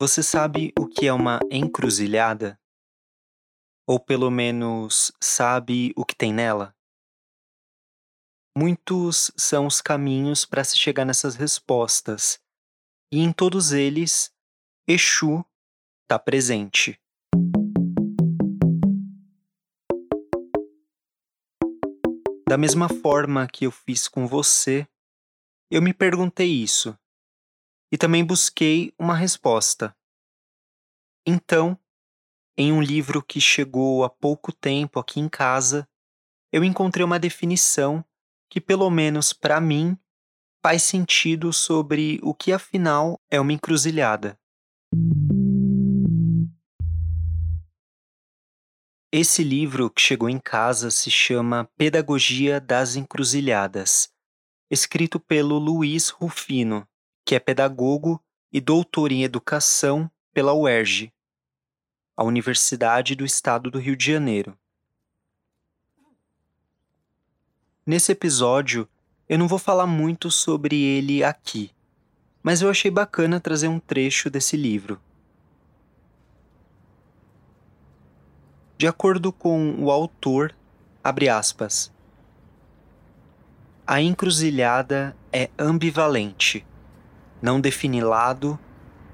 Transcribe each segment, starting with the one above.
Você sabe o que é uma encruzilhada? Ou pelo menos sabe o que tem nela? Muitos são os caminhos para se chegar nessas respostas, e em todos eles, Exu está presente. Da mesma forma que eu fiz com você, eu me perguntei isso e também busquei uma resposta. Então, em um livro que chegou há pouco tempo aqui em casa, eu encontrei uma definição que, pelo menos para mim, faz sentido sobre o que afinal é uma encruzilhada. Esse livro que chegou em casa se chama Pedagogia das Encruzilhadas, escrito pelo Luiz Rufino, que é pedagogo e doutor em educação pela UERJ, a Universidade do Estado do Rio de Janeiro. Nesse episódio, eu não vou falar muito sobre ele aqui, mas eu achei bacana trazer um trecho desse livro. De acordo com o autor, abre aspas, a encruzilhada é ambivalente não define lado,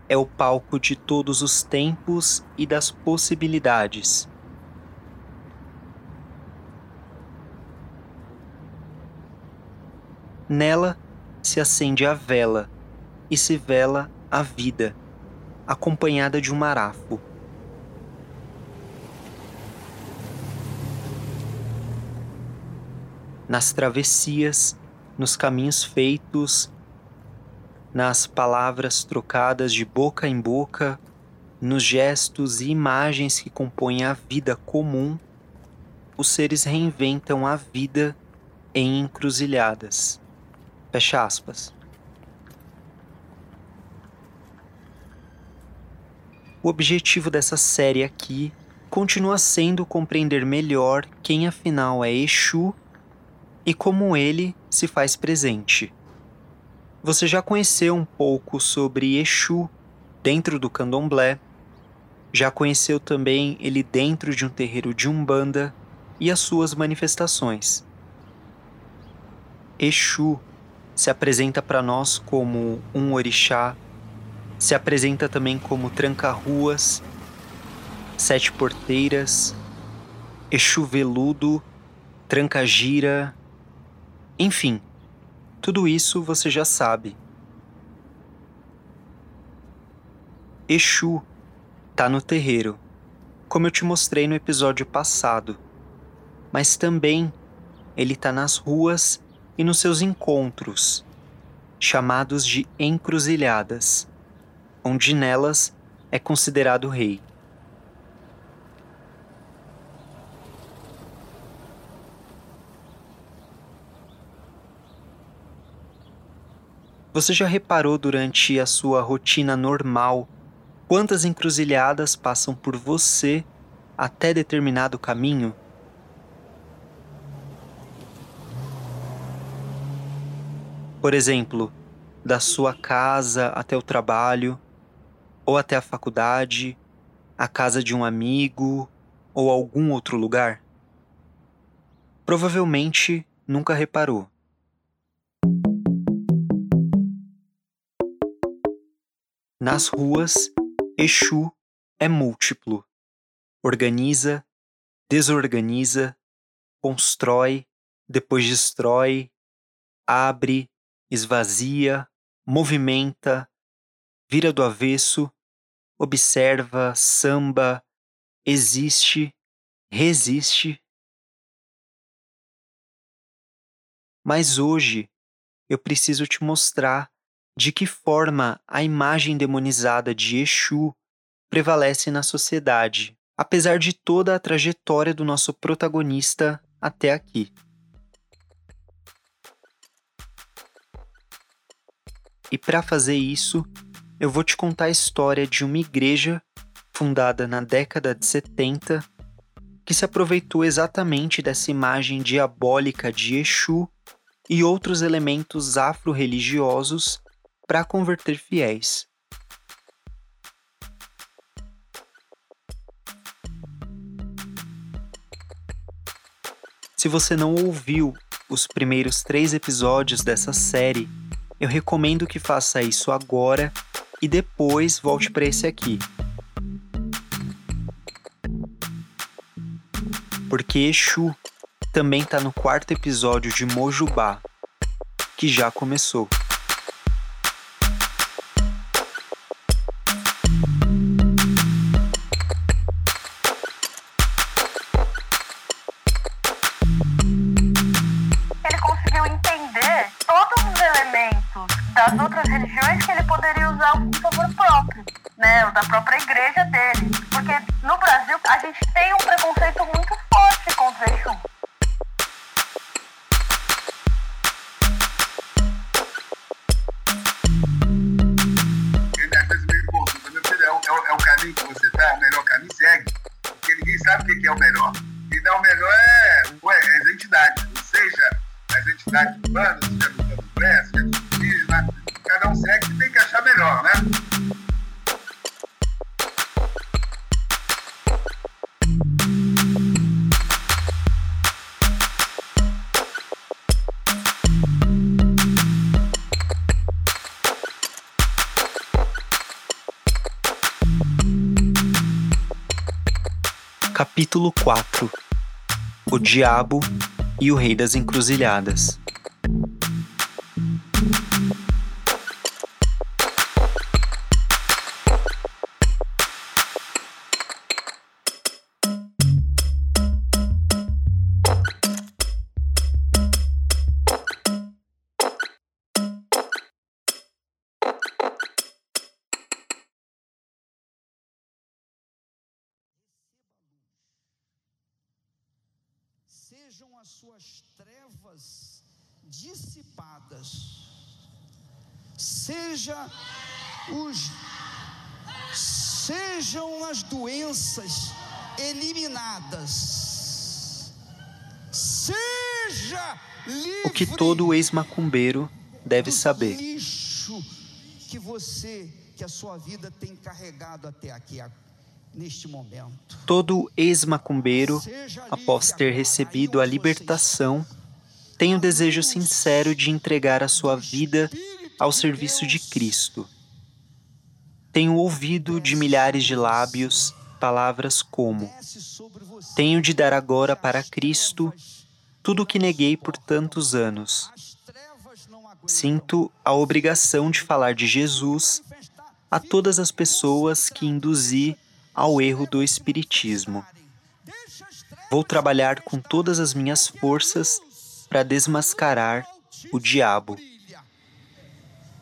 é o palco de todos os tempos e das possibilidades. Nela se acende a vela e se vela a vida, acompanhada de um marafo. Nas travessias, nos caminhos feitos nas palavras trocadas de boca em boca, nos gestos e imagens que compõem a vida comum, os seres reinventam a vida em encruzilhadas. Fecha aspas. O objetivo dessa série aqui continua sendo compreender melhor quem afinal é Exu e como ele se faz presente. Você já conheceu um pouco sobre Exu dentro do candomblé, já conheceu também ele dentro de um terreiro de Umbanda e as suas manifestações. Exu se apresenta para nós como um orixá, se apresenta também como tranca-ruas, sete porteiras, Exu veludo, tranca-gira, enfim tudo isso você já sabe. Exu tá no terreiro, como eu te mostrei no episódio passado, mas também ele tá nas ruas e nos seus encontros, chamados de encruzilhadas, onde nelas é considerado rei. Você já reparou durante a sua rotina normal quantas encruzilhadas passam por você até determinado caminho? Por exemplo, da sua casa até o trabalho, ou até a faculdade, a casa de um amigo ou algum outro lugar? Provavelmente nunca reparou. Nas ruas, Exu é múltiplo. Organiza, desorganiza, constrói, depois destrói, abre, esvazia, movimenta, vira do avesso, observa, samba, existe, resiste. Mas hoje eu preciso te mostrar de que forma a imagem demonizada de Exu prevalece na sociedade, apesar de toda a trajetória do nosso protagonista até aqui. E para fazer isso, eu vou te contar a história de uma igreja fundada na década de 70 que se aproveitou exatamente dessa imagem diabólica de Exu e outros elementos afro-religiosos para converter fiéis. Se você não ouviu os primeiros três episódios dessa série, eu recomendo que faça isso agora e depois volte para esse aqui. Porque Exu também está no quarto episódio de Mojubá, que já começou. Capítulo 4 O Diabo e o Rei das Encruzilhadas suas trevas dissipadas, seja os sejam as doenças eliminadas. Seja livre o que todo ex-macumbeiro deve saber. Lixo que você, que a sua vida tem carregado até aqui agora. Todo ex-macumbeiro, após ter recebido a libertação, tem o desejo sincero de entregar a sua vida ao serviço de Cristo. Tenho ouvido de milhares de lábios palavras como: Tenho de dar agora para Cristo tudo o que neguei por tantos anos. Sinto a obrigação de falar de Jesus a todas as pessoas que induzi ao erro do Espiritismo. Vou trabalhar com todas as minhas forças para desmascarar o diabo.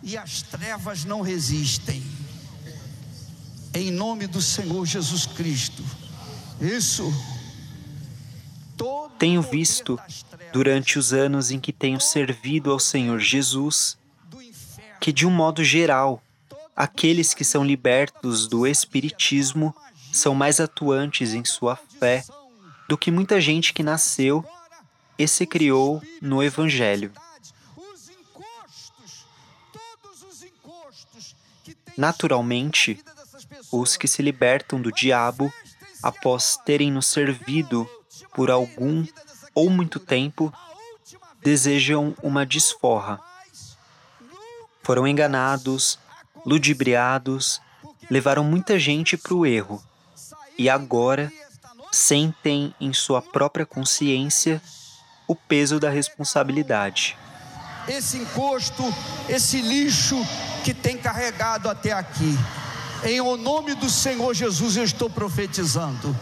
E as trevas não resistem. Em nome do Senhor Jesus Cristo. Isso. Tenho visto, durante os anos em que tenho servido ao Senhor Jesus, que, de um modo geral, aqueles que são libertos do Espiritismo são mais atuantes em sua fé do que muita gente que nasceu e se criou no Evangelho. Naturalmente, os que se libertam do diabo após terem nos servido por algum ou muito tempo desejam uma desforra. Foram enganados, ludibriados, levaram muita gente para o erro e agora sentem em sua própria consciência o peso da responsabilidade. Esse encosto, esse lixo que tem carregado até aqui. Em o nome do Senhor Jesus eu estou profetizando.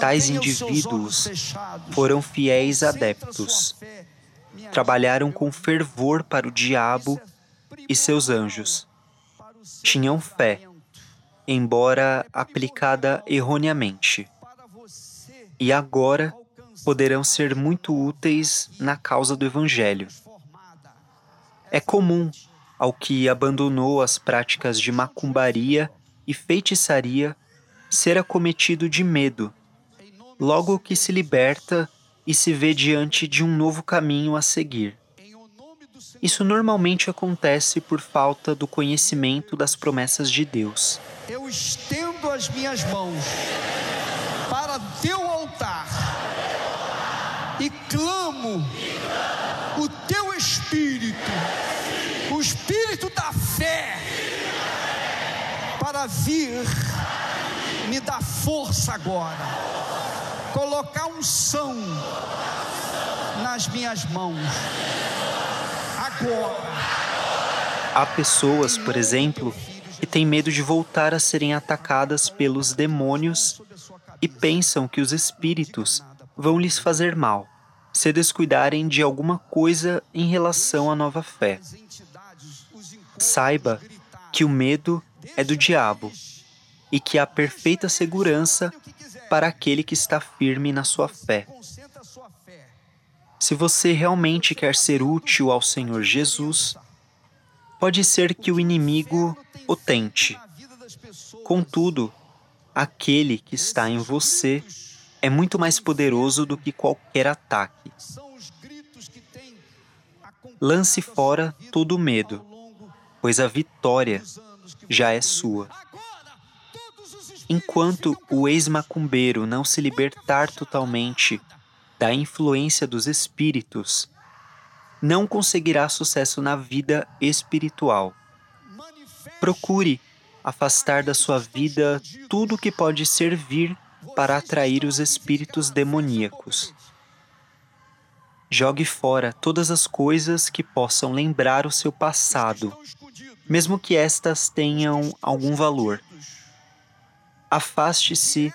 Tais indivíduos foram fiéis adeptos. Trabalharam com fervor para o diabo e seus anjos. Tinham fé embora aplicada erroneamente. E agora poderão ser muito úteis na causa do Evangelho. É comum ao que abandonou as práticas de macumbaria e feitiçaria ser acometido de medo, logo que se liberta e se vê diante de um novo caminho a seguir. Isso normalmente acontece por falta do conhecimento das promessas de Deus. Eu estendo as minhas mãos para teu altar e clamo o teu espírito, o espírito da fé, para vir me dar força agora, colocar unção nas minhas mãos, Há pessoas, por exemplo, que têm medo de voltar a serem atacadas pelos demônios e pensam que os espíritos vão lhes fazer mal se descuidarem de alguma coisa em relação à nova fé. Saiba que o medo é do diabo e que há perfeita segurança para aquele que está firme na sua fé. Se você realmente quer ser útil ao Senhor Jesus, pode ser que o inimigo o tente. Contudo, aquele que está em você é muito mais poderoso do que qualquer ataque. Lance fora todo medo, pois a vitória já é sua. Enquanto o ex-macumbeiro não se libertar totalmente da influência dos espíritos, não conseguirá sucesso na vida espiritual. Procure afastar da sua vida tudo que pode servir para atrair os espíritos demoníacos. Jogue fora todas as coisas que possam lembrar o seu passado, mesmo que estas tenham algum valor. Afaste-se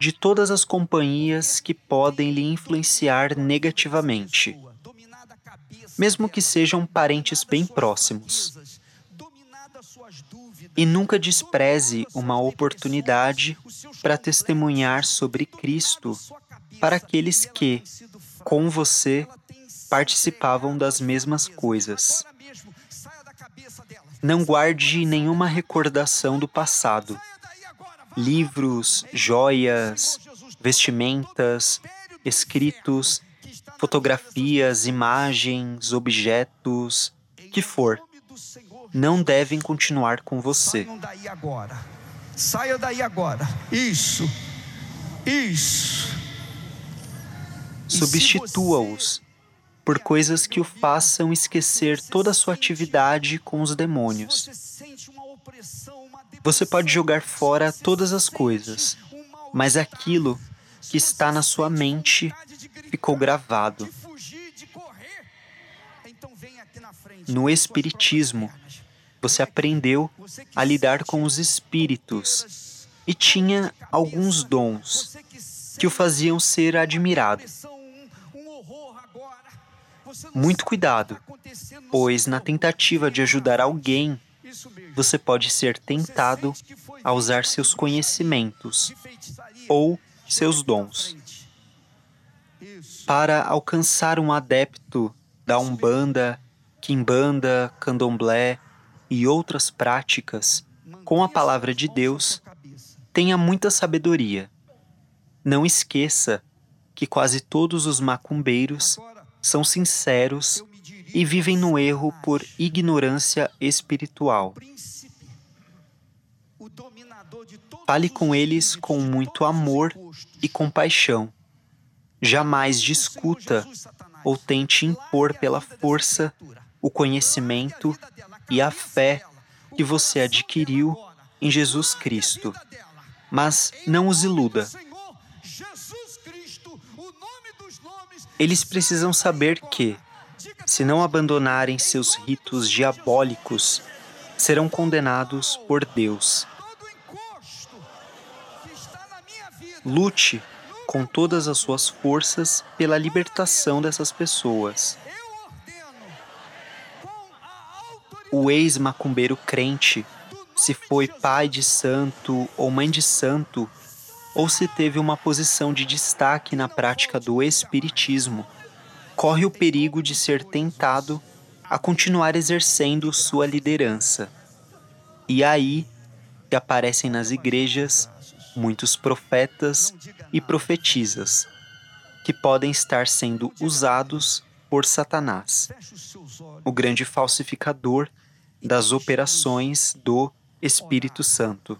de todas as companhias que podem lhe influenciar negativamente, mesmo que sejam parentes bem próximos e nunca despreze uma oportunidade para testemunhar sobre Cristo para aqueles que, com você, participavam das mesmas coisas. Não guarde nenhuma recordação do passado. Livros, joias, vestimentas, escritos, fotografias, imagens, objetos, que for não devem continuar com você. Saiam daí agora. Saia daí agora. Isso. Isso. Substitua-os por coisas que o façam esquecer toda a sua atividade com os demônios. Você pode jogar fora todas as coisas, mas aquilo que está na sua mente ficou gravado. No Espiritismo, você aprendeu a lidar com os espíritos e tinha alguns dons que o faziam ser admirado. Muito cuidado, pois na tentativa de ajudar alguém, você pode ser tentado a usar seus conhecimentos ou seus dons. Para alcançar um adepto da Umbanda, Quimbanda, Candomblé e outras práticas com a palavra de Deus, tenha muita sabedoria. Não esqueça que quase todos os macumbeiros são sinceros e vivem no erro por ignorância espiritual. Fale com eles com muito amor e compaixão. Jamais discuta ou tente impor pela força o conhecimento e a fé que você adquiriu em Jesus Cristo. Mas não os iluda. Eles precisam saber que, se não abandonarem seus ritos diabólicos, serão condenados por Deus. Lute com todas as suas forças pela libertação dessas pessoas. o ex-macumbeiro crente, se foi pai de santo ou mãe de santo, ou se teve uma posição de destaque na prática do espiritismo, corre o perigo de ser tentado a continuar exercendo sua liderança. E aí que aparecem nas igrejas muitos profetas e profetisas que podem estar sendo usados por Satanás, o grande falsificador das operações do Espírito Santo.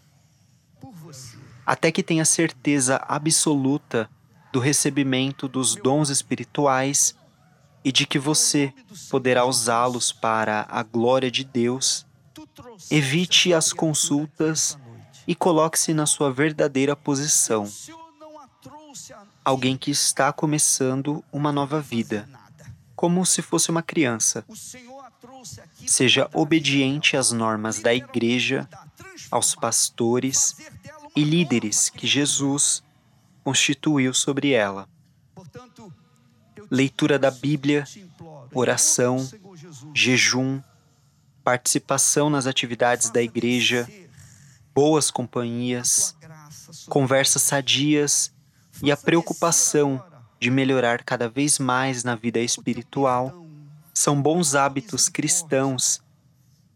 Até que tenha certeza absoluta do recebimento dos dons espirituais e de que você poderá usá-los para a glória de Deus, evite as consultas e coloque-se na sua verdadeira posição. Alguém que está começando uma nova vida, como se fosse uma criança. Seja obediente às normas da igreja, aos pastores e líderes que Jesus constituiu sobre ela. Leitura da Bíblia, oração, jejum, participação nas atividades da igreja, boas companhias, conversas sadias e a preocupação de melhorar cada vez mais na vida espiritual são bons hábitos cristãos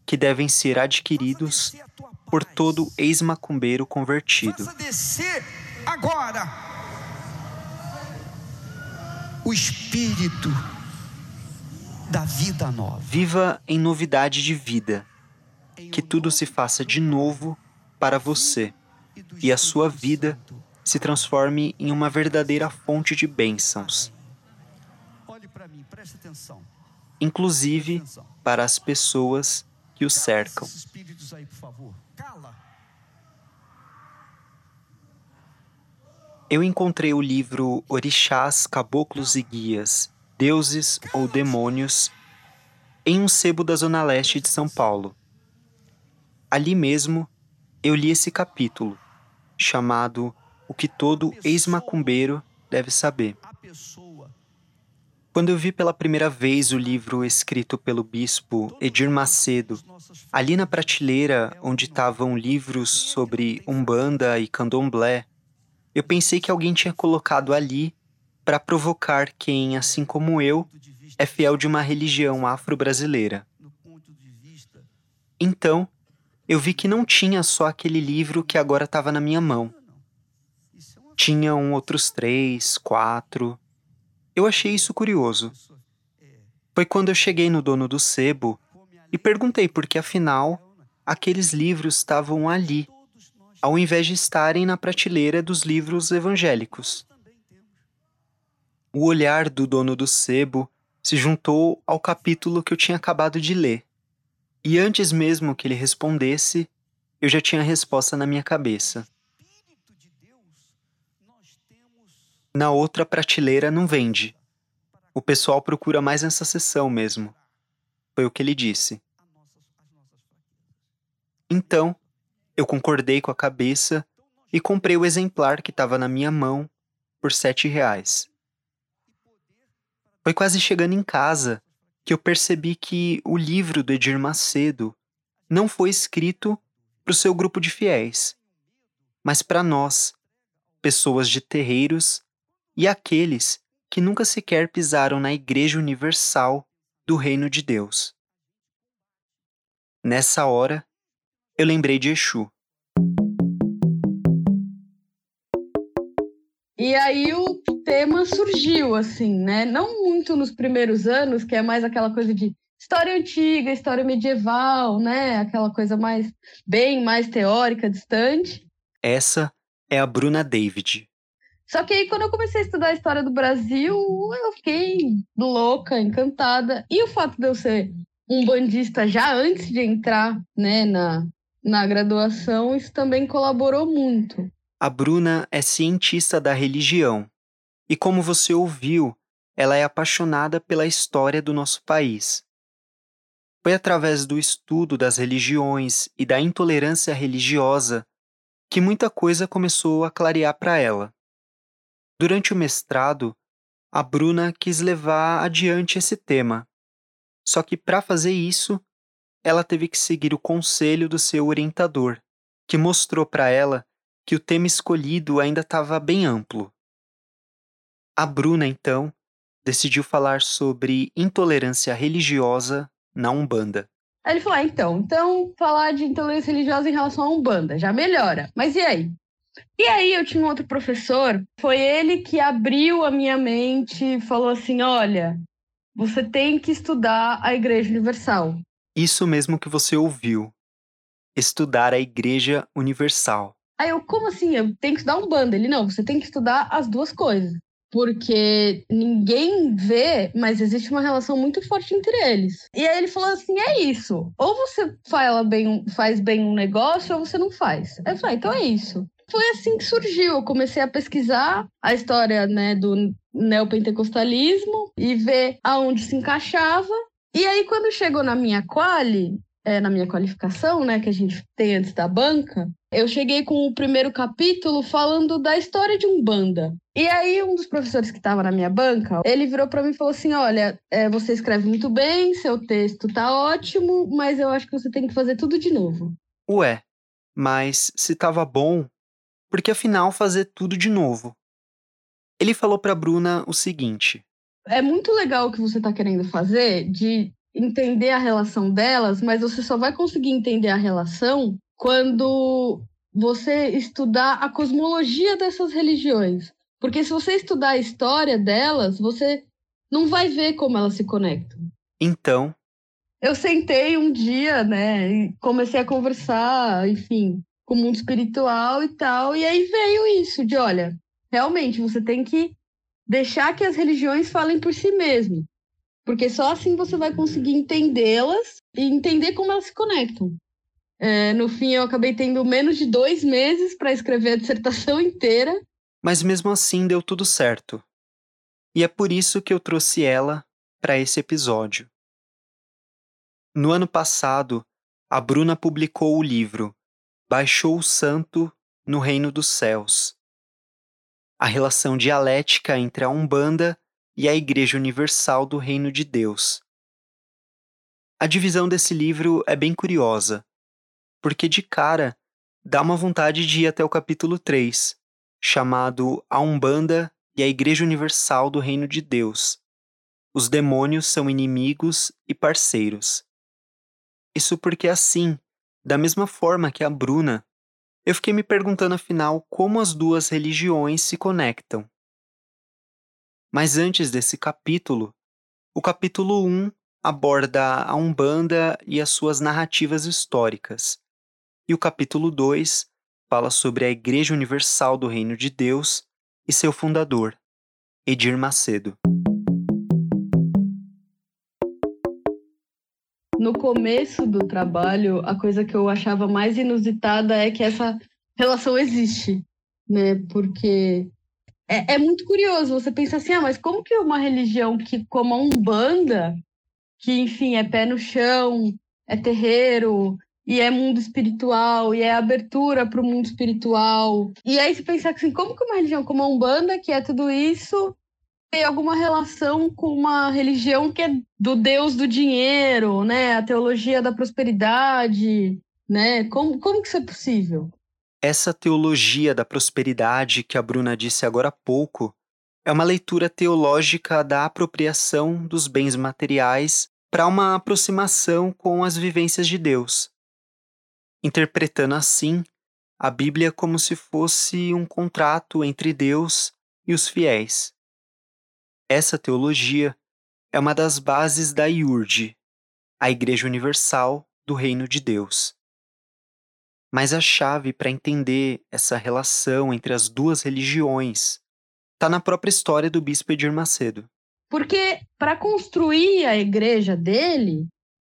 que devem ser adquiridos por todo ex-macumbeiro convertido. descer agora o espírito da vida nova. Viva em novidade de vida, que tudo se faça de novo para você e a sua vida se transforme em uma verdadeira fonte de bênçãos. Olhe para mim, preste atenção. Inclusive para as pessoas que o cercam. Esses espíritos aí, por favor. Cala. Eu encontrei o livro Orixás, Caboclos e Guias, Deuses ou Demônios em um sebo da Zona Leste de São Paulo. Ali mesmo, eu li esse capítulo, chamado O que todo ex-macumbeiro deve saber. Quando eu vi pela primeira vez o livro escrito pelo bispo Edir Macedo, ali na prateleira onde estavam livros sobre Umbanda e Candomblé, eu pensei que alguém tinha colocado ali para provocar quem, assim como eu, é fiel de uma religião afro-brasileira. Então, eu vi que não tinha só aquele livro que agora estava na minha mão. Tinham outros três, quatro. Eu achei isso curioso. Foi quando eu cheguei no dono do sebo e perguntei por que, afinal, aqueles livros estavam ali, ao invés de estarem na prateleira dos livros evangélicos. O olhar do dono do sebo se juntou ao capítulo que eu tinha acabado de ler. E antes mesmo que ele respondesse, eu já tinha a resposta na minha cabeça. Na outra prateleira não vende. O pessoal procura mais nessa seção mesmo. Foi o que ele disse. Então, eu concordei com a cabeça e comprei o exemplar que estava na minha mão por sete reais. Foi quase chegando em casa que eu percebi que o livro do Edir Macedo não foi escrito para o seu grupo de fiéis, mas para nós, pessoas de terreiros e aqueles que nunca sequer pisaram na Igreja Universal do Reino de Deus. Nessa hora, eu lembrei de Exu. E aí o tema surgiu, assim, né? Não muito nos primeiros anos, que é mais aquela coisa de história antiga, história medieval, né? Aquela coisa mais, bem mais teórica, distante. Essa é a Bruna David. Só que aí, quando eu comecei a estudar a história do Brasil, eu fiquei louca, encantada. E o fato de eu ser um bandista já antes de entrar, né, na, na graduação, isso também colaborou muito. A Bruna é cientista da religião e, como você ouviu, ela é apaixonada pela história do nosso país. Foi através do estudo das religiões e da intolerância religiosa que muita coisa começou a clarear para ela. Durante o mestrado, a Bruna quis levar adiante esse tema. Só que, para fazer isso, ela teve que seguir o conselho do seu orientador, que mostrou para ela que o tema escolhido ainda estava bem amplo. A Bruna, então, decidiu falar sobre intolerância religiosa na Umbanda. Aí ele falou: ah, então, então falar de intolerância religiosa em relação à Umbanda já melhora. Mas e aí? E aí eu tinha um outro professor, foi ele que abriu a minha mente e falou assim: olha, você tem que estudar a Igreja Universal. Isso mesmo que você ouviu. Estudar a Igreja Universal. Aí eu, como assim? Eu tenho que estudar Umbanda? Ele, não, você tem que estudar as duas coisas. porque ninguém vê, mas existe uma relação muito forte entre eles. E aí ele falou assim: é isso. Ou você fala bem, faz bem um negócio, ou você não faz. Eu falei, então é isso. Foi assim que surgiu. Eu comecei a pesquisar a história né, do neopentecostalismo e ver aonde se encaixava. E aí, quando chegou na minha quali, é, na minha qualificação, né, que a gente tem antes da banca, eu cheguei com o primeiro capítulo falando da história de Umbanda. E aí, um dos professores que estava na minha banca, ele virou para mim e falou assim: Olha, é, você escreve muito bem, seu texto tá ótimo, mas eu acho que você tem que fazer tudo de novo. Ué, mas se tava bom, por que afinal fazer tudo de novo? Ele falou para Bruna o seguinte: É muito legal o que você tá querendo fazer de entender a relação delas, mas você só vai conseguir entender a relação quando você estudar a cosmologia dessas religiões. Porque se você estudar a história delas, você não vai ver como elas se conectam. Então. Eu sentei um dia, né, e comecei a conversar, enfim, com o mundo espiritual e tal, e aí veio isso de, olha, realmente você tem que deixar que as religiões falem por si mesmo. Porque só assim você vai conseguir entendê-las e entender como elas se conectam. É, no fim, eu acabei tendo menos de dois meses para escrever a dissertação inteira. Mas mesmo assim deu tudo certo. E é por isso que eu trouxe ela para esse episódio. No ano passado, a Bruna publicou o livro Baixou o Santo no Reino dos Céus. A relação dialética entre a Umbanda e a Igreja Universal do Reino de Deus. A divisão desse livro é bem curiosa, porque de cara dá uma vontade de ir até o capítulo 3, chamado A Umbanda e a Igreja Universal do Reino de Deus. Os demônios são inimigos e parceiros. Isso porque assim, da mesma forma que a Bruna, eu fiquei me perguntando afinal como as duas religiões se conectam. Mas antes desse capítulo, o capítulo 1 aborda a Umbanda e as suas narrativas históricas, e o capítulo 2 fala sobre a Igreja Universal do Reino de Deus e seu fundador, Edir Macedo. No começo do trabalho, a coisa que eu achava mais inusitada é que essa relação existe, né? Porque é, é, muito curioso. Você pensa assim, ah, mas como que uma religião que, como a Umbanda, que, enfim, é pé no chão, é terreiro, e é mundo espiritual, e é abertura para o mundo espiritual. E aí você pensa assim, como que uma religião como a Umbanda, que é tudo isso, tem alguma relação com uma religião que é do deus do dinheiro, né? A teologia da prosperidade, né? Como, como que isso é possível? Essa teologia da prosperidade que a Bruna disse agora há pouco é uma leitura teológica da apropriação dos bens materiais para uma aproximação com as vivências de Deus, interpretando assim a Bíblia como se fosse um contrato entre Deus e os fiéis. Essa teologia é uma das bases da IURD, a Igreja Universal do Reino de Deus. Mas a chave para entender essa relação entre as duas religiões está na própria história do bispo Edir Macedo. Porque para construir a igreja dele,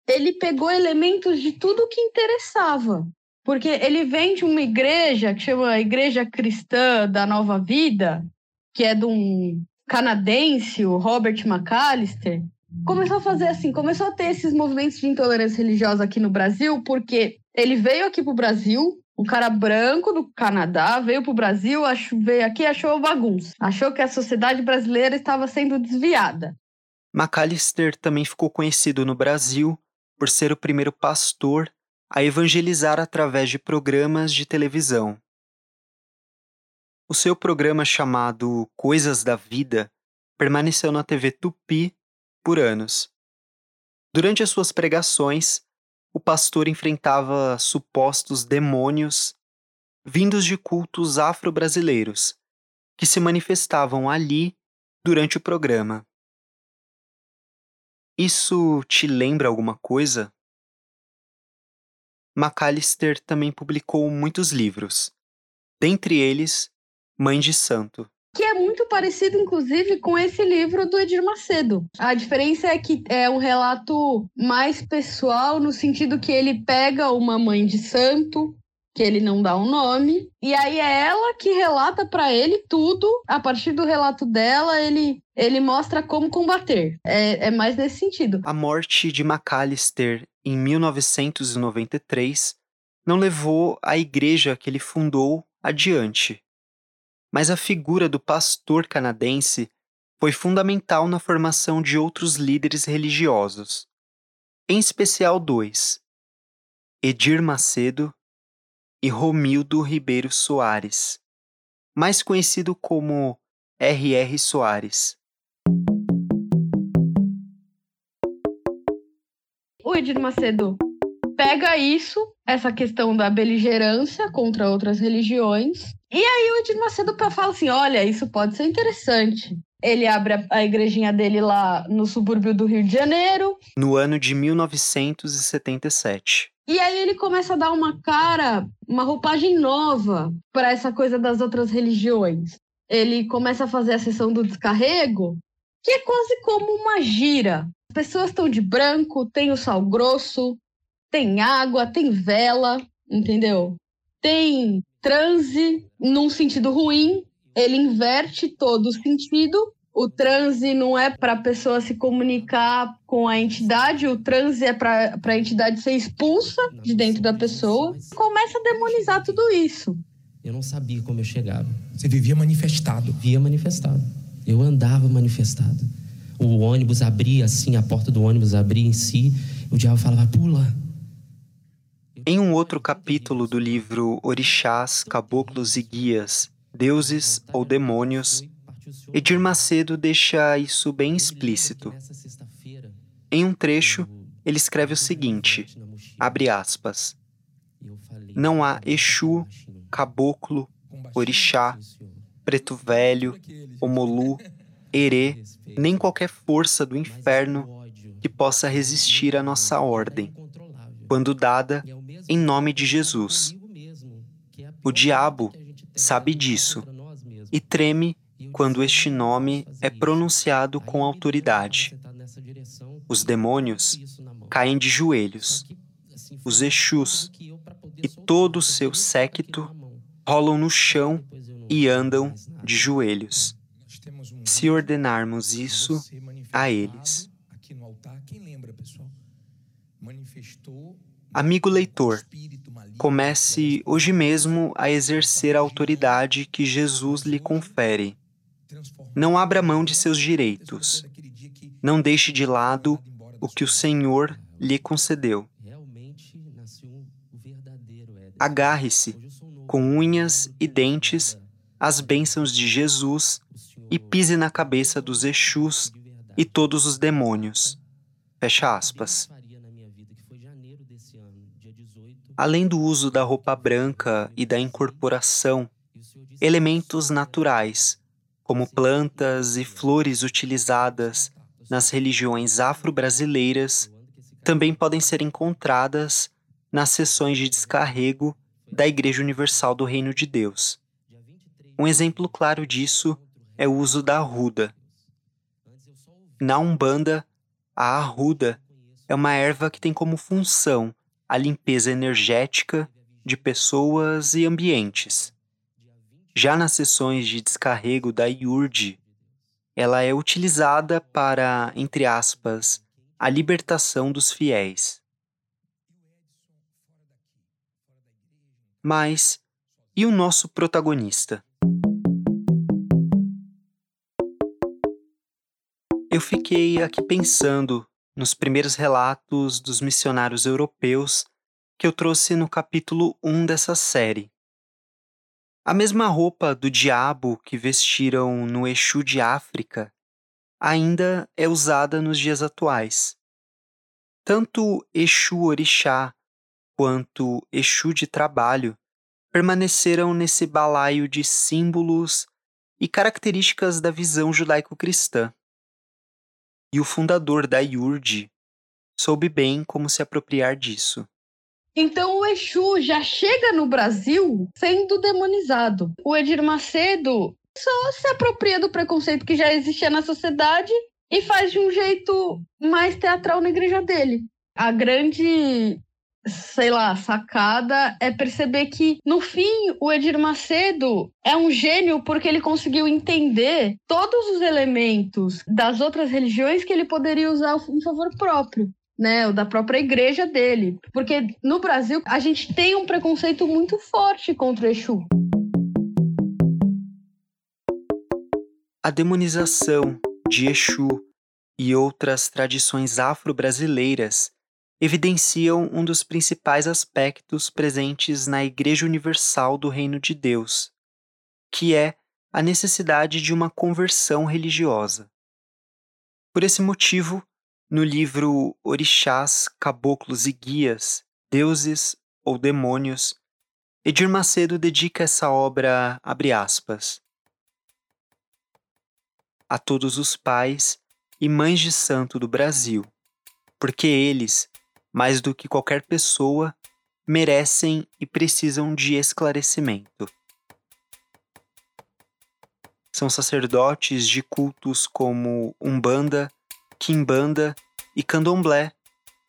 ele pegou elementos de tudo que interessava. Porque ele vem de uma igreja que chama Igreja Cristã da Nova Vida, que é de um canadense, o Robert McAllister, começou a fazer assim, começou a ter esses movimentos de intolerância religiosa aqui no Brasil, porque ele veio aqui pro Brasil, um cara branco do Canadá veio pro Brasil, achou, veio aqui achou bagunça. Achou que a sociedade brasileira estava sendo desviada. McAllister também ficou conhecido no Brasil por ser o primeiro pastor a evangelizar através de programas de televisão. O seu programa chamado Coisas da Vida permaneceu na TV Tupi por anos. Durante as suas pregações, o pastor enfrentava supostos demônios vindos de cultos afro-brasileiros que se manifestavam ali durante o programa. Isso te lembra alguma coisa? McAllister também publicou muitos livros, dentre eles Mãe de Santo. que é muito parecido, inclusive, com esse livro do Edir Macedo. A diferença é que é um relato mais pessoal, no sentido que ele pega uma mãe de santo, que ele não dá um nome, e aí é ela que relata para ele tudo. A partir do relato dela, ele ele mostra como combater. É, é mais nesse sentido. A morte de McAllister em 1993 não levou a igreja que ele fundou adiante mas a figura do pastor canadense foi fundamental na formação de outros líderes religiosos, em especial dois: Edir Macedo e Romildo Ribeiro Soares, mais conhecido como R.R. Soares. O Edir Macedo pega isso, essa questão da beligerância contra outras religiões, e aí o Edir Macedo fala assim: olha, isso pode ser interessante. Ele abre a, a igrejinha dele lá no subúrbio do Rio de Janeiro. No ano de 1977. E aí ele começa a dar uma cara, uma roupagem nova para essa coisa das outras religiões. Ele começa a fazer a sessão do descarrego, que é quase como uma gira. As pessoas estão de branco, tem o sal grosso, tem água, tem vela, entendeu? Tem transe num sentido ruim, ele inverte todo o sentido. O transe não é para a pessoa se comunicar com a entidade, o transe é para a entidade ser expulsa de dentro da pessoa. Começa a demonizar tudo isso. Eu não sabia como eu chegava. Você vivia manifestado? Vivia manifestado. Eu andava manifestado. O ônibus abria assim, a porta do ônibus abria em si, o diabo falava: pula, em um outro capítulo do livro Orixás, Caboclos e Guias, Deuses ou Demônios, Edir Macedo deixa isso bem explícito. Em um trecho, ele escreve o seguinte: abre aspas. Não há Exu, Caboclo, Orixá, Preto Velho, Omolu, Herê, nem qualquer força do inferno que possa resistir à nossa ordem, quando dada em nome de Jesus. O diabo sabe disso e treme quando este nome é pronunciado com autoridade. Os demônios caem de joelhos. Os Exus e todo o seu séquito rolam no chão e andam de joelhos. Se ordenarmos isso a eles. Amigo leitor, comece hoje mesmo a exercer a autoridade que Jesus lhe confere. Não abra mão de seus direitos. Não deixe de lado o que o Senhor lhe concedeu. Agarre-se, com unhas e dentes, às bênçãos de Jesus e pise na cabeça dos Exus e todos os demônios. Fecha aspas. Além do uso da roupa branca e da incorporação, elementos naturais, como plantas e flores utilizadas nas religiões afro-brasileiras, também podem ser encontradas nas sessões de descarrego da Igreja Universal do Reino de Deus. Um exemplo claro disso é o uso da arruda. Na Umbanda, a arruda é uma erva que tem como função a limpeza energética de pessoas e ambientes. Já nas sessões de descarrego da IURD, ela é utilizada para, entre aspas, a libertação dos fiéis. Mas e o nosso protagonista? Eu fiquei aqui pensando nos primeiros relatos dos missionários europeus que eu trouxe no capítulo 1 dessa série. A mesma roupa do diabo que vestiram no Exu de África ainda é usada nos dias atuais. Tanto Exu Orixá quanto Exu de Trabalho permaneceram nesse balaio de símbolos e características da visão judaico-cristã e o fundador da IURD soube bem como se apropriar disso. Então o Exu já chega no Brasil sendo demonizado. O Edir Macedo só se apropria do preconceito que já existia na sociedade e faz de um jeito mais teatral na igreja dele. A grande sei lá, sacada é perceber que, no fim, o Edir Macedo é um gênio porque ele conseguiu entender todos os elementos das outras religiões que ele poderia usar em favor próprio. Né, o da própria igreja dele. Porque no Brasil a gente tem um preconceito muito forte contra o Exu. A demonização de Exu e outras tradições afro-brasileiras evidenciam um dos principais aspectos presentes na Igreja Universal do Reino de Deus, que é a necessidade de uma conversão religiosa. Por esse motivo, no livro Orixás, Caboclos e Guias, Deuses ou Demônios, Edir Macedo dedica essa obra, abre aspas, a todos os pais e mães de santo do Brasil, porque eles, mais do que qualquer pessoa, merecem e precisam de esclarecimento. São sacerdotes de cultos como Umbanda, Quimbanda e Candomblé,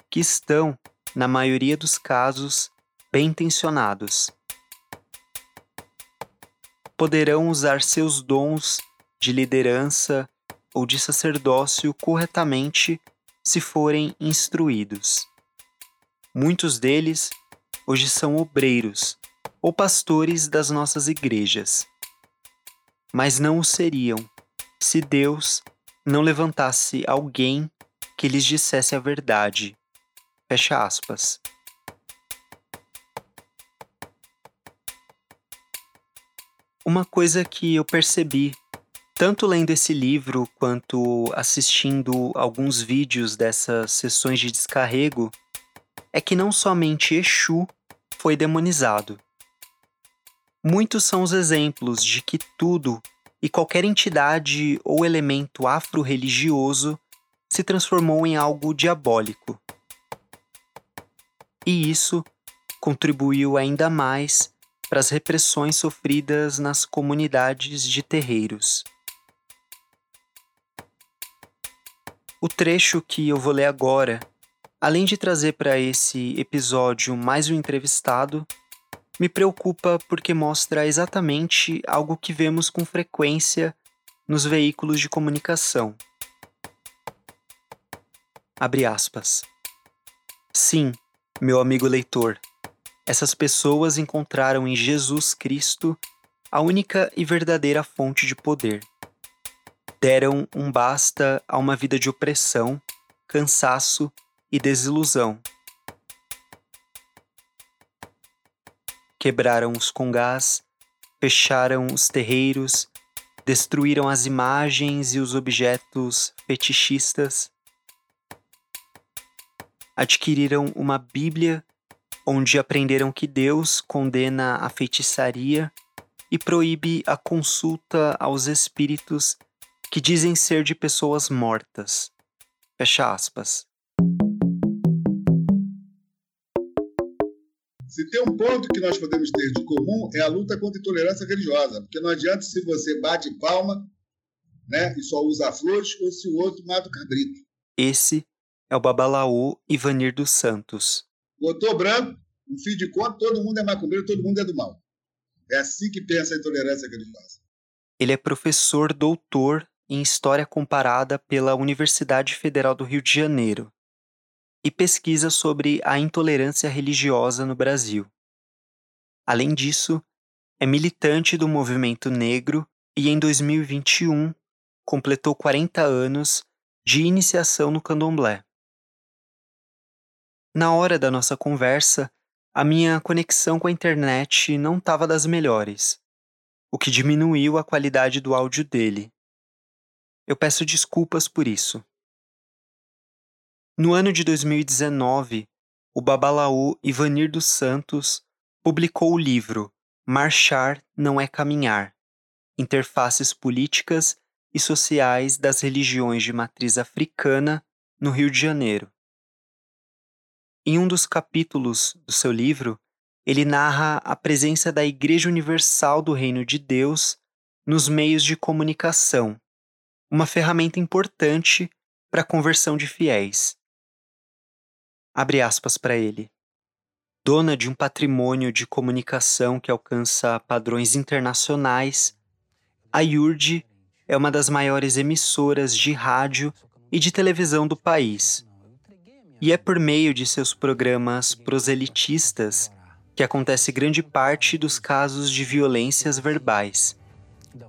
que estão, na maioria dos casos, bem intencionados. Poderão usar seus dons de liderança ou de sacerdócio corretamente se forem instruídos. Muitos deles hoje são obreiros ou pastores das nossas igrejas. Mas não o seriam se Deus não levantasse alguém que lhes dissesse a verdade. Fecha aspas. Uma coisa que eu percebi, tanto lendo esse livro quanto assistindo alguns vídeos dessas sessões de descarrego, é que não somente Exu foi demonizado. Muitos são os exemplos de que tudo e qualquer entidade ou elemento afro-religioso se transformou em algo diabólico. E isso contribuiu ainda mais para as repressões sofridas nas comunidades de terreiros. O trecho que eu vou ler agora Além de trazer para esse episódio mais um entrevistado, me preocupa porque mostra exatamente algo que vemos com frequência nos veículos de comunicação. Abre aspas. Sim, meu amigo leitor, essas pessoas encontraram em Jesus Cristo a única e verdadeira fonte de poder. Deram um basta a uma vida de opressão, cansaço e desilusão. Quebraram os congás, fecharam os terreiros, destruíram as imagens e os objetos fetichistas, adquiriram uma Bíblia onde aprenderam que Deus condena a feitiçaria e proíbe a consulta aos espíritos que dizem ser de pessoas mortas. Fecha aspas. Se tem um ponto que nós podemos ter de comum é a luta contra a intolerância religiosa, porque não adianta se você bate palma né, e só usa flores ou se o outro mata o cabrito. Esse é o Babalaô Ivanir dos Santos. Botou branco, um fio de conta, todo mundo é macumbeiro, todo mundo é do mal. É assim que pensa a intolerância religiosa. Ele é professor doutor em História Comparada pela Universidade Federal do Rio de Janeiro e pesquisa sobre a intolerância religiosa no Brasil. Além disso, é militante do movimento negro e em 2021 completou 40 anos de iniciação no candomblé. Na hora da nossa conversa, a minha conexão com a internet não estava das melhores, o que diminuiu a qualidade do áudio dele. Eu peço desculpas por isso. No ano de 2019, o babalaú Ivanir dos Santos publicou o livro Marchar não é caminhar: Interfaces políticas e sociais das religiões de matriz africana no Rio de Janeiro. Em um dos capítulos do seu livro, ele narra a presença da Igreja Universal do Reino de Deus nos meios de comunicação, uma ferramenta importante para a conversão de fiéis. Abre aspas para ele. Dona de um patrimônio de comunicação que alcança padrões internacionais, a IURD é uma das maiores emissoras de rádio e de televisão do país. E é por meio de seus programas proselitistas que acontece grande parte dos casos de violências verbais,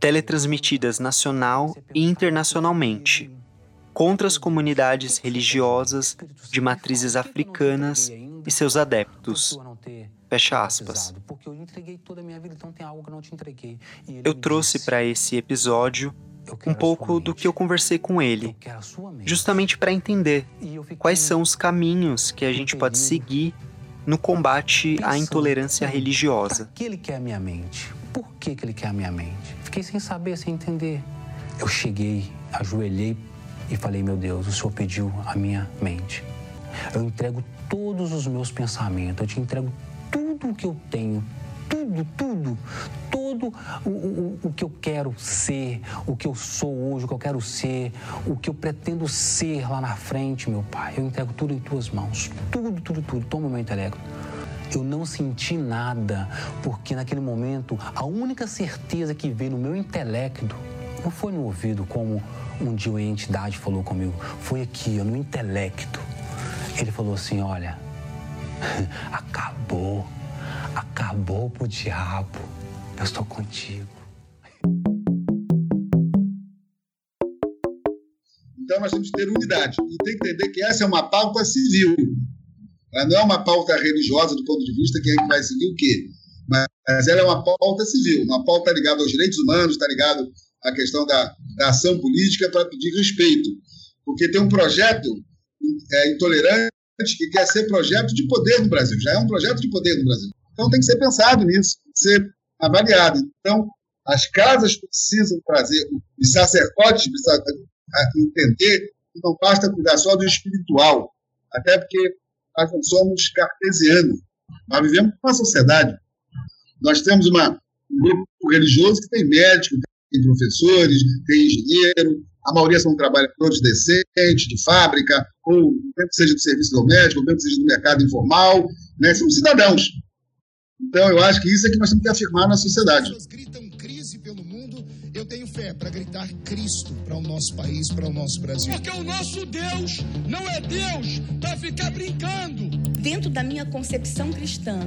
teletransmitidas nacional e internacionalmente, contra as comunidades religiosas de matrizes africanas e seus adeptos. Fecha aspas. Eu trouxe para esse episódio um pouco do que eu conversei com ele, justamente para entender quais são os caminhos que a gente pode seguir no combate à intolerância religiosa. Por que ele quer a minha mente? Por que, que ele quer a minha mente? Fiquei sem saber, sem entender. Eu cheguei, ajoelhei e falei: Meu Deus, o Senhor pediu a minha mente. Eu entrego todos os meus pensamentos, eu te entrego tudo o que eu tenho, tudo, tudo, todo o, o, o que eu quero ser, o que eu sou hoje, o que eu quero ser, o que eu pretendo ser lá na frente, meu Pai. Eu entrego tudo em tuas mãos. Tudo, tudo, tudo. Toma meu intelecto. Eu não senti nada, porque naquele momento a única certeza que veio no meu intelecto não foi no ouvido, como um dia uma entidade falou comigo, foi aqui, no intelecto. Ele falou assim: olha, acabou Acabou pro diabo. Eu estou contigo. Então nós temos que ter unidade. E tem que entender que essa é uma pauta civil. Ela não é uma pauta religiosa do ponto de vista que vai seguir o quê. Mas ela é uma pauta civil. Uma pauta ligada aos direitos humanos, está ligado à questão da, da ação política para pedir respeito. Porque tem um projeto é, intolerante que quer ser projeto de poder no Brasil. Já é um projeto de poder no Brasil. Então tem que ser pensado nisso, ser avaliado. Então, as casas precisam trazer, os sacerdotes precisam entender que não basta cuidar só do espiritual, até porque nós não somos cartesianos. Nós vivemos uma sociedade. Nós temos uma, um grupo religioso que tem médico, tem professores, tem engenheiro, a maioria são trabalhadores decentes, de fábrica, ou mesmo seja do serviço doméstico, ou mesmo seja do mercado informal, né? são cidadãos. Então, eu acho que isso é que nós temos que afirmar na sociedade. Eu tenho fé para gritar Cristo para o nosso país, para o nosso Brasil. Porque o nosso Deus não é Deus para ficar brincando. Dentro da minha concepção cristã,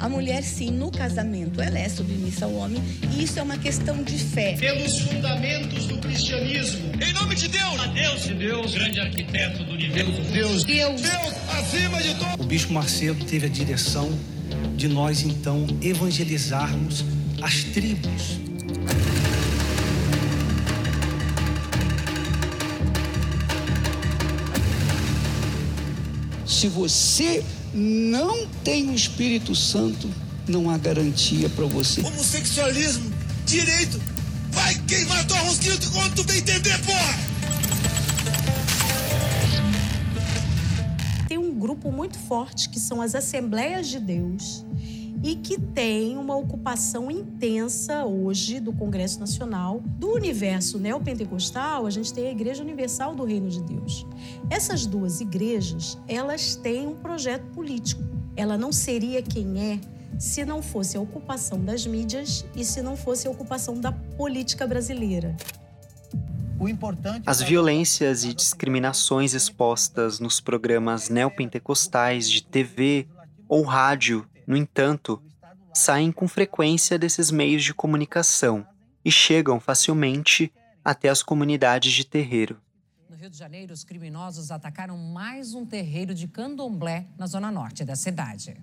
a mulher, sim, no casamento, ela é submissa ao homem, e isso é uma questão de fé. Pelos fundamentos do cristianismo. Em nome de Deus. A Deus. De Deus, grande arquiteto do universo. Deus. Deus. Deus, acima de tudo. O Bispo Macedo teve a direção de nós então evangelizarmos as tribos. Se você não tem o Espírito Santo, não há garantia para você. Homossexualismo, direito, vai queimar tua rosquinha quando tu bem entender, porra! grupo muito forte que são as Assembleias de Deus e que tem uma ocupação intensa hoje do Congresso Nacional. Do universo neopentecostal, a gente tem a Igreja Universal do Reino de Deus. Essas duas igrejas, elas têm um projeto político. Ela não seria quem é se não fosse a ocupação das mídias e se não fosse a ocupação da política brasileira. As violências e discriminações expostas nos programas neopentecostais de TV ou rádio, no entanto, saem com frequência desses meios de comunicação e chegam facilmente até as comunidades de terreiro. No Rio de Janeiro, os criminosos atacaram mais um terreiro de candomblé na zona norte da cidade.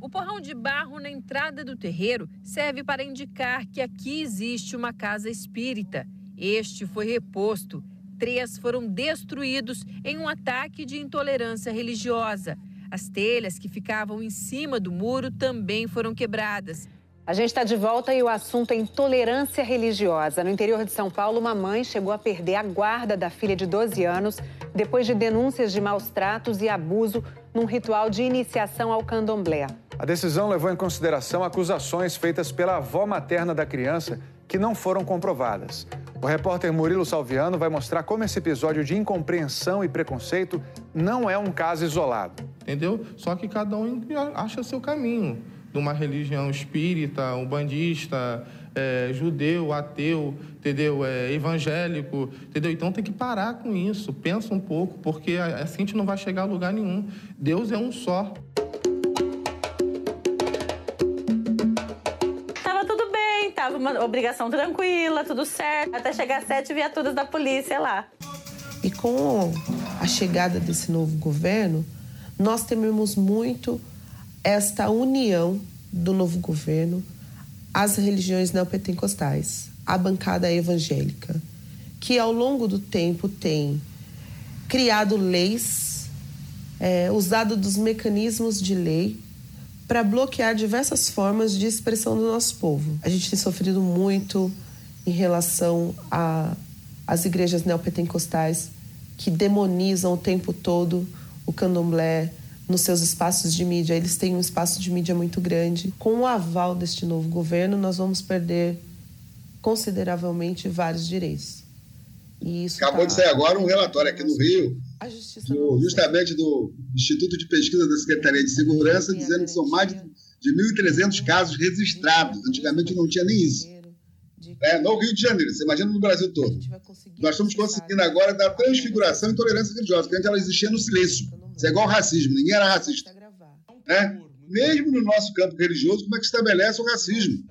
O porrão de barro na entrada do terreiro serve para indicar que aqui existe uma casa espírita este foi reposto. Três foram destruídos em um ataque de intolerância religiosa. As telhas que ficavam em cima do muro também foram quebradas. A gente está de volta e o assunto é intolerância religiosa. No interior de São Paulo, uma mãe chegou a perder a guarda da filha de 12 anos depois de denúncias de maus tratos e abuso num ritual de iniciação ao candomblé. A decisão levou em consideração acusações feitas pela avó materna da criança que não foram comprovadas. O repórter Murilo Salviano vai mostrar como esse episódio de incompreensão e preconceito não é um caso isolado. Entendeu? Só que cada um acha seu caminho. De uma religião espírita, umbandista, é, judeu, ateu, entendeu? É, evangélico, entendeu? Então tem que parar com isso. Pensa um pouco, porque assim a gente não vai chegar a lugar nenhum. Deus é um só. tava uma obrigação tranquila, tudo certo, até chegar sete viaturas da polícia lá. E com a chegada desse novo governo, nós tememos muito esta união do novo governo às religiões neopentecostais, à bancada evangélica, que ao longo do tempo tem criado leis, é, usado dos mecanismos de lei para bloquear diversas formas de expressão do nosso povo. A gente tem sofrido muito em relação às igrejas neopentecostais que demonizam o tempo todo o candomblé nos seus espaços de mídia. Eles têm um espaço de mídia muito grande. Com o aval deste novo governo, nós vamos perder consideravelmente vários direitos. E isso Acabou tá... de sair agora um relatório aqui no Rio do, justamente do Instituto de Pesquisa da Secretaria de Segurança, dizendo que são mais de, de 1.300 casos registrados. Antigamente não tinha nem isso. É, no Rio de Janeiro, você imagina no Brasil todo. Nós estamos conseguindo agora dar transfiguração e intolerância religiosa, porque antes ela existia no silêncio. Isso é igual ao racismo, ninguém era racista. Né? Mesmo no nosso campo religioso, como é que estabelece o racismo?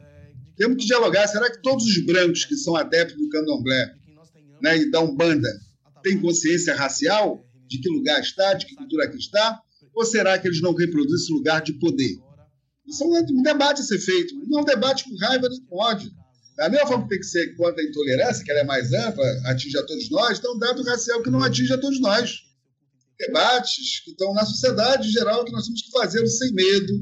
Temos que dialogar. Será que todos os brancos que são adeptos do candomblé né, e da Umbanda tem consciência racial de que lugar está, de que cultura que está? Ou será que eles não reproduzem esse lugar de poder? Isso é um debate a ser feito, não é um debate com raiva nem com ódio. Da mesma forma que tem que ser contra a intolerância, que ela é mais ampla, atinge a todos nós, então um dado racial que não atinge a todos nós. Debates que estão na sociedade em geral que nós temos que fazer sem medo.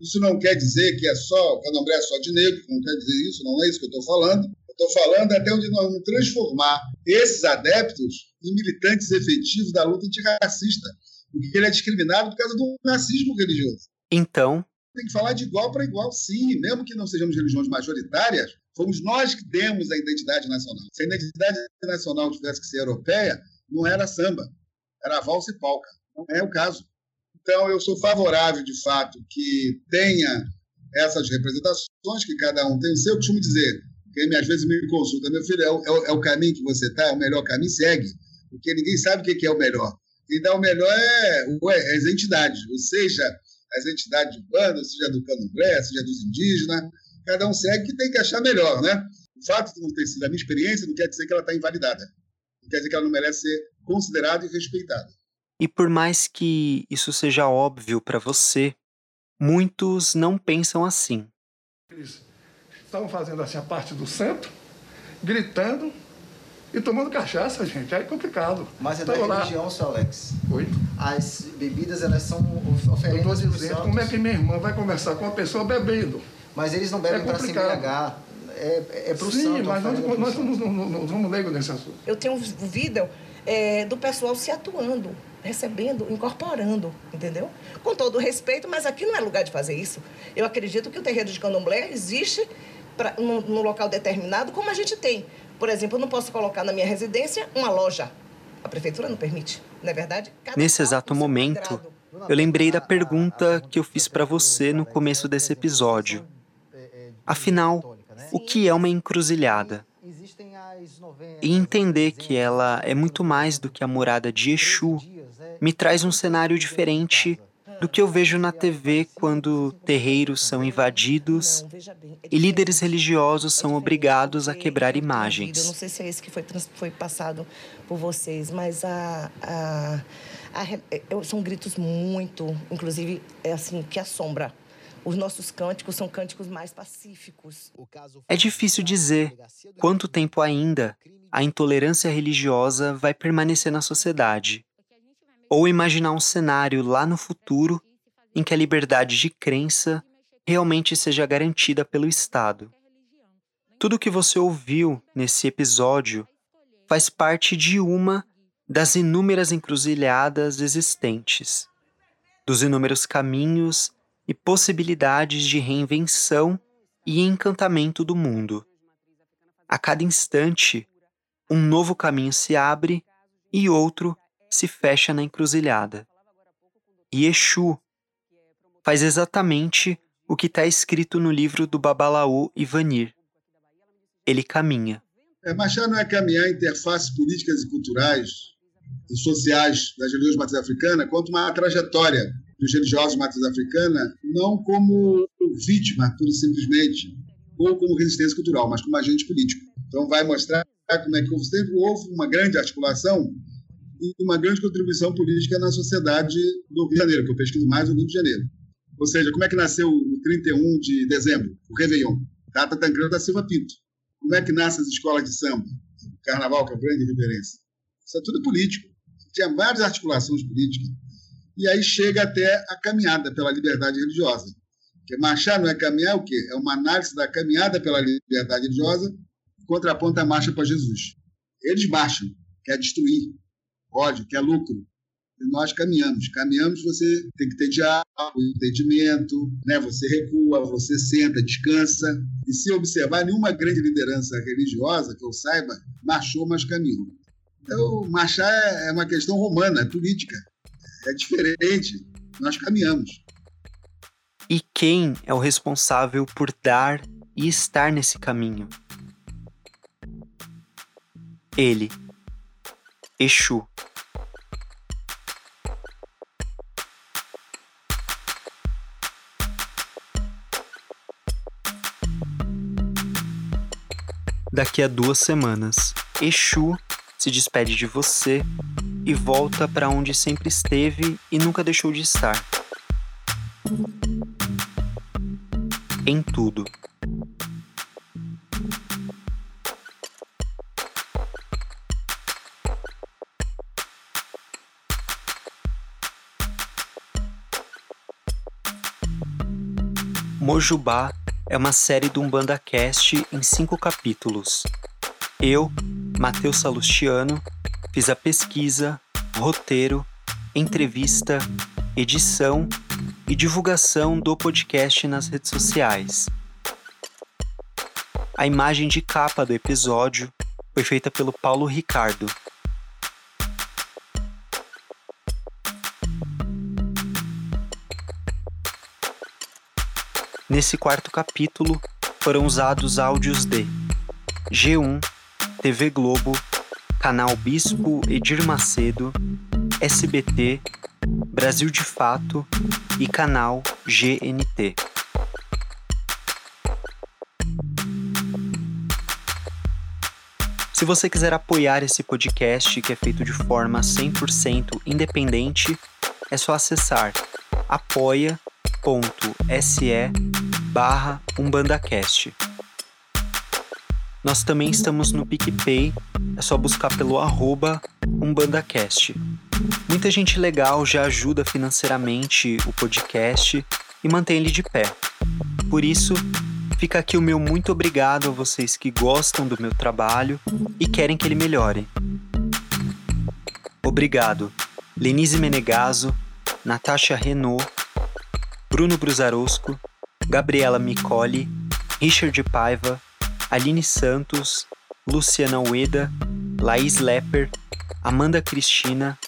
Isso não quer dizer que é só, o candomblé é só de negro, não quer dizer isso, não é isso que eu estou falando. Estou falando até onde nós vamos transformar esses adeptos em militantes efetivos da luta antirracista, porque ele é discriminado por causa do racismo religioso. Então. Tem que falar de igual para igual, sim, mesmo que não sejamos religiões majoritárias, fomos nós que demos a identidade nacional. Se a identidade nacional tivesse que ser europeia, não era samba, era valsa e polca. Não é o caso. Então, eu sou favorável, de fato, que tenha essas representações, que cada um tem o seu. Eu costumo dizer, quem às vezes me consulta, meu filho, é o, é o, é caminho que você está, é o melhor caminho, segue. Porque ninguém sabe o que é o melhor. E então, o melhor é, é as entidades, ou seja, as entidades de banda, seja do candomblé, seja dos indígenas, cada um segue que tem que achar melhor, né? O fato de não ter sido a minha experiência não quer dizer que ela está invalidada. Não quer dizer que ela não merece ser considerada e respeitada. E por mais que isso seja óbvio para você, muitos não pensam assim. Eles estavam fazendo assim a parte do centro, gritando e tomando cachaça, gente. Aí é complicado. Mas é da religião, seu Alex. Oi? As bebidas, elas são oferendas Eu dizendo, como é que minha irmã vai conversar com uma pessoa bebendo? Mas eles não bebem é para se embriagar. É, é pro Sim, santo, mas nós, nós, somos, nós somos leigos nesse assunto. Eu tenho um vídeo é, do pessoal se atuando, recebendo, incorporando, entendeu? Com todo o respeito, mas aqui não é lugar de fazer isso. Eu acredito que o terreiro de candomblé existe pra, num, num local determinado, como a gente tem. Por exemplo, eu não posso colocar na minha residência uma loja. A prefeitura não permite, não é verdade? Cada Nesse exato momento, eu lembrei da pergunta que eu fiz para você no começo desse episódio. Afinal, o que é uma encruzilhada? E entender que ela é muito mais do que a morada de Exu me traz um cenário diferente do que eu vejo na TV quando terreiros são invadidos e líderes religiosos são obrigados a quebrar imagens. Eu não sei se é isso que foi, foi passado por vocês, mas a, a, a, são gritos muito, inclusive, é assim, que assombra. Os nossos cânticos são cânticos mais pacíficos. É difícil dizer quanto tempo ainda a intolerância religiosa vai permanecer na sociedade ou imaginar um cenário lá no futuro em que a liberdade de crença realmente seja garantida pelo Estado. Tudo o que você ouviu nesse episódio faz parte de uma das inúmeras encruzilhadas existentes, dos inúmeros caminhos e possibilidades de reinvenção e encantamento do mundo. a cada instante, um novo caminho se abre e outro se fecha na encruzilhada. E Exu faz exatamente o que está escrito no livro do Babalaú Ivanir. Ele caminha. É, Machado não é caminhar interfaces políticas e culturais e sociais das religiões matriz africana quanto uma trajetória dos religiosos matriz africana, não como vítima, pura e simplesmente, ou como resistência cultural, mas como agente político. Então, vai mostrar como é que sempre houve uma grande articulação e uma grande contribuição política na sociedade do Rio de Janeiro, que eu pesquiso mais o Rio de Janeiro. Ou seja, como é que nasceu o 31 de dezembro, o Réveillon? Data Tancredo da Silva Pinto. Como é que nascem as escolas de samba? Carnaval, que é a grande referência. Isso é tudo político. Tinha várias articulações políticas. E aí chega até a caminhada pela liberdade religiosa. Porque marchar não é caminhar, é o quê? É uma análise da caminhada pela liberdade religiosa contraponta a marcha para Jesus. Eles marcham, quer destruir, ódio, quer lucro. E nós caminhamos. Caminhamos, você tem que ter diálogo, entendimento, né? você recua, você senta, descansa. E se observar, nenhuma grande liderança religiosa, que eu saiba, marchou, mas caminhou. Então, marchar é uma questão romana, é política. É diferente. Nós caminhamos. E quem é o responsável por dar e estar nesse caminho? Ele, Exu. Daqui a duas semanas, Exu se despede de você e volta para onde sempre esteve e nunca deixou de estar. Em tudo. Mojubá é uma série do Umbanda Cast em cinco capítulos. Eu, Matheus Salustiano, fiz a pesquisa, roteiro, entrevista, edição e divulgação do podcast nas redes sociais. A imagem de capa do episódio foi feita pelo Paulo Ricardo. Nesse quarto capítulo foram usados áudios de G1, TV Globo, Canal Bispo Edir Macedo, SBT, Brasil de Fato e Canal GNT. Se você quiser apoiar esse podcast que é feito de forma 100% independente, é só acessar apoia.se barra UmbandaCast. Nós também estamos no PicPay, é só buscar pelo arroba UmbandaCast. Muita gente legal já ajuda financeiramente o podcast e mantém ele de pé. Por isso, fica aqui o meu muito obrigado a vocês que gostam do meu trabalho e querem que ele melhore. Obrigado, Lenise Menegaso, Natasha Renault, Bruno Brusarosco, Gabriela Micoli, Richard Paiva, Aline Santos, Luciana Ueda, Laís Lepper, Amanda Cristina,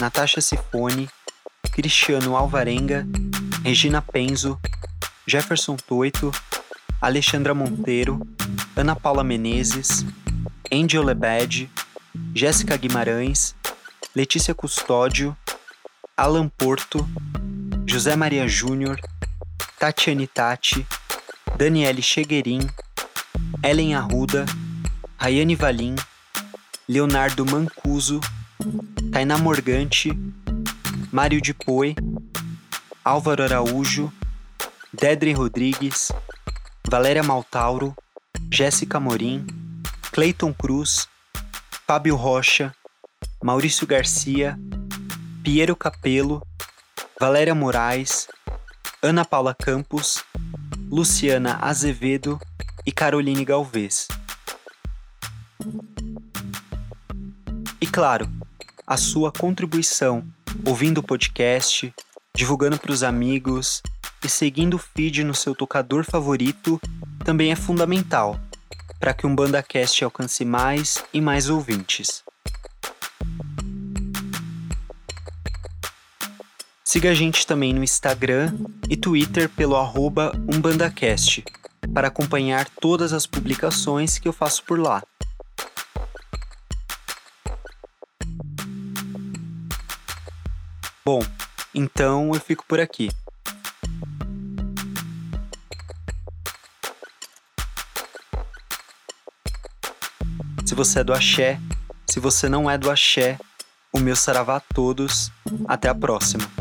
Natasha Sifone, Cristiano Alvarenga, Regina Penzo, Jefferson Toito, Alexandra Monteiro, Ana Paula Menezes, Angel Lebed, Jéssica Guimarães, Letícia Custódio, Alan Porto, José Maria Júnior, Tatiane Tati, Daniele Cheguerin, Ellen Arruda, Rayane Valim, Leonardo Mancuso, Tainá Morgante, Mário de Poi, Álvaro Araújo, Dedre Rodrigues, Valéria Maltauro, Jéssica Morim, Cleiton Cruz, Fábio Rocha, Maurício Garcia, Piero Capelo, Valéria Moraes, Ana Paula Campos, Luciana Azevedo e Caroline Galvez. E claro, a sua contribuição ouvindo o podcast, divulgando para os amigos e seguindo o feed no seu tocador favorito também é fundamental. para que um BandaCast alcance mais e mais ouvintes. Siga a gente também no Instagram e Twitter pelo arroba UmbandaCast para acompanhar todas as publicações que eu faço por lá. Bom, então eu fico por aqui. Se você é do axé, se você não é do axé, o meu saravá a todos. Até a próxima.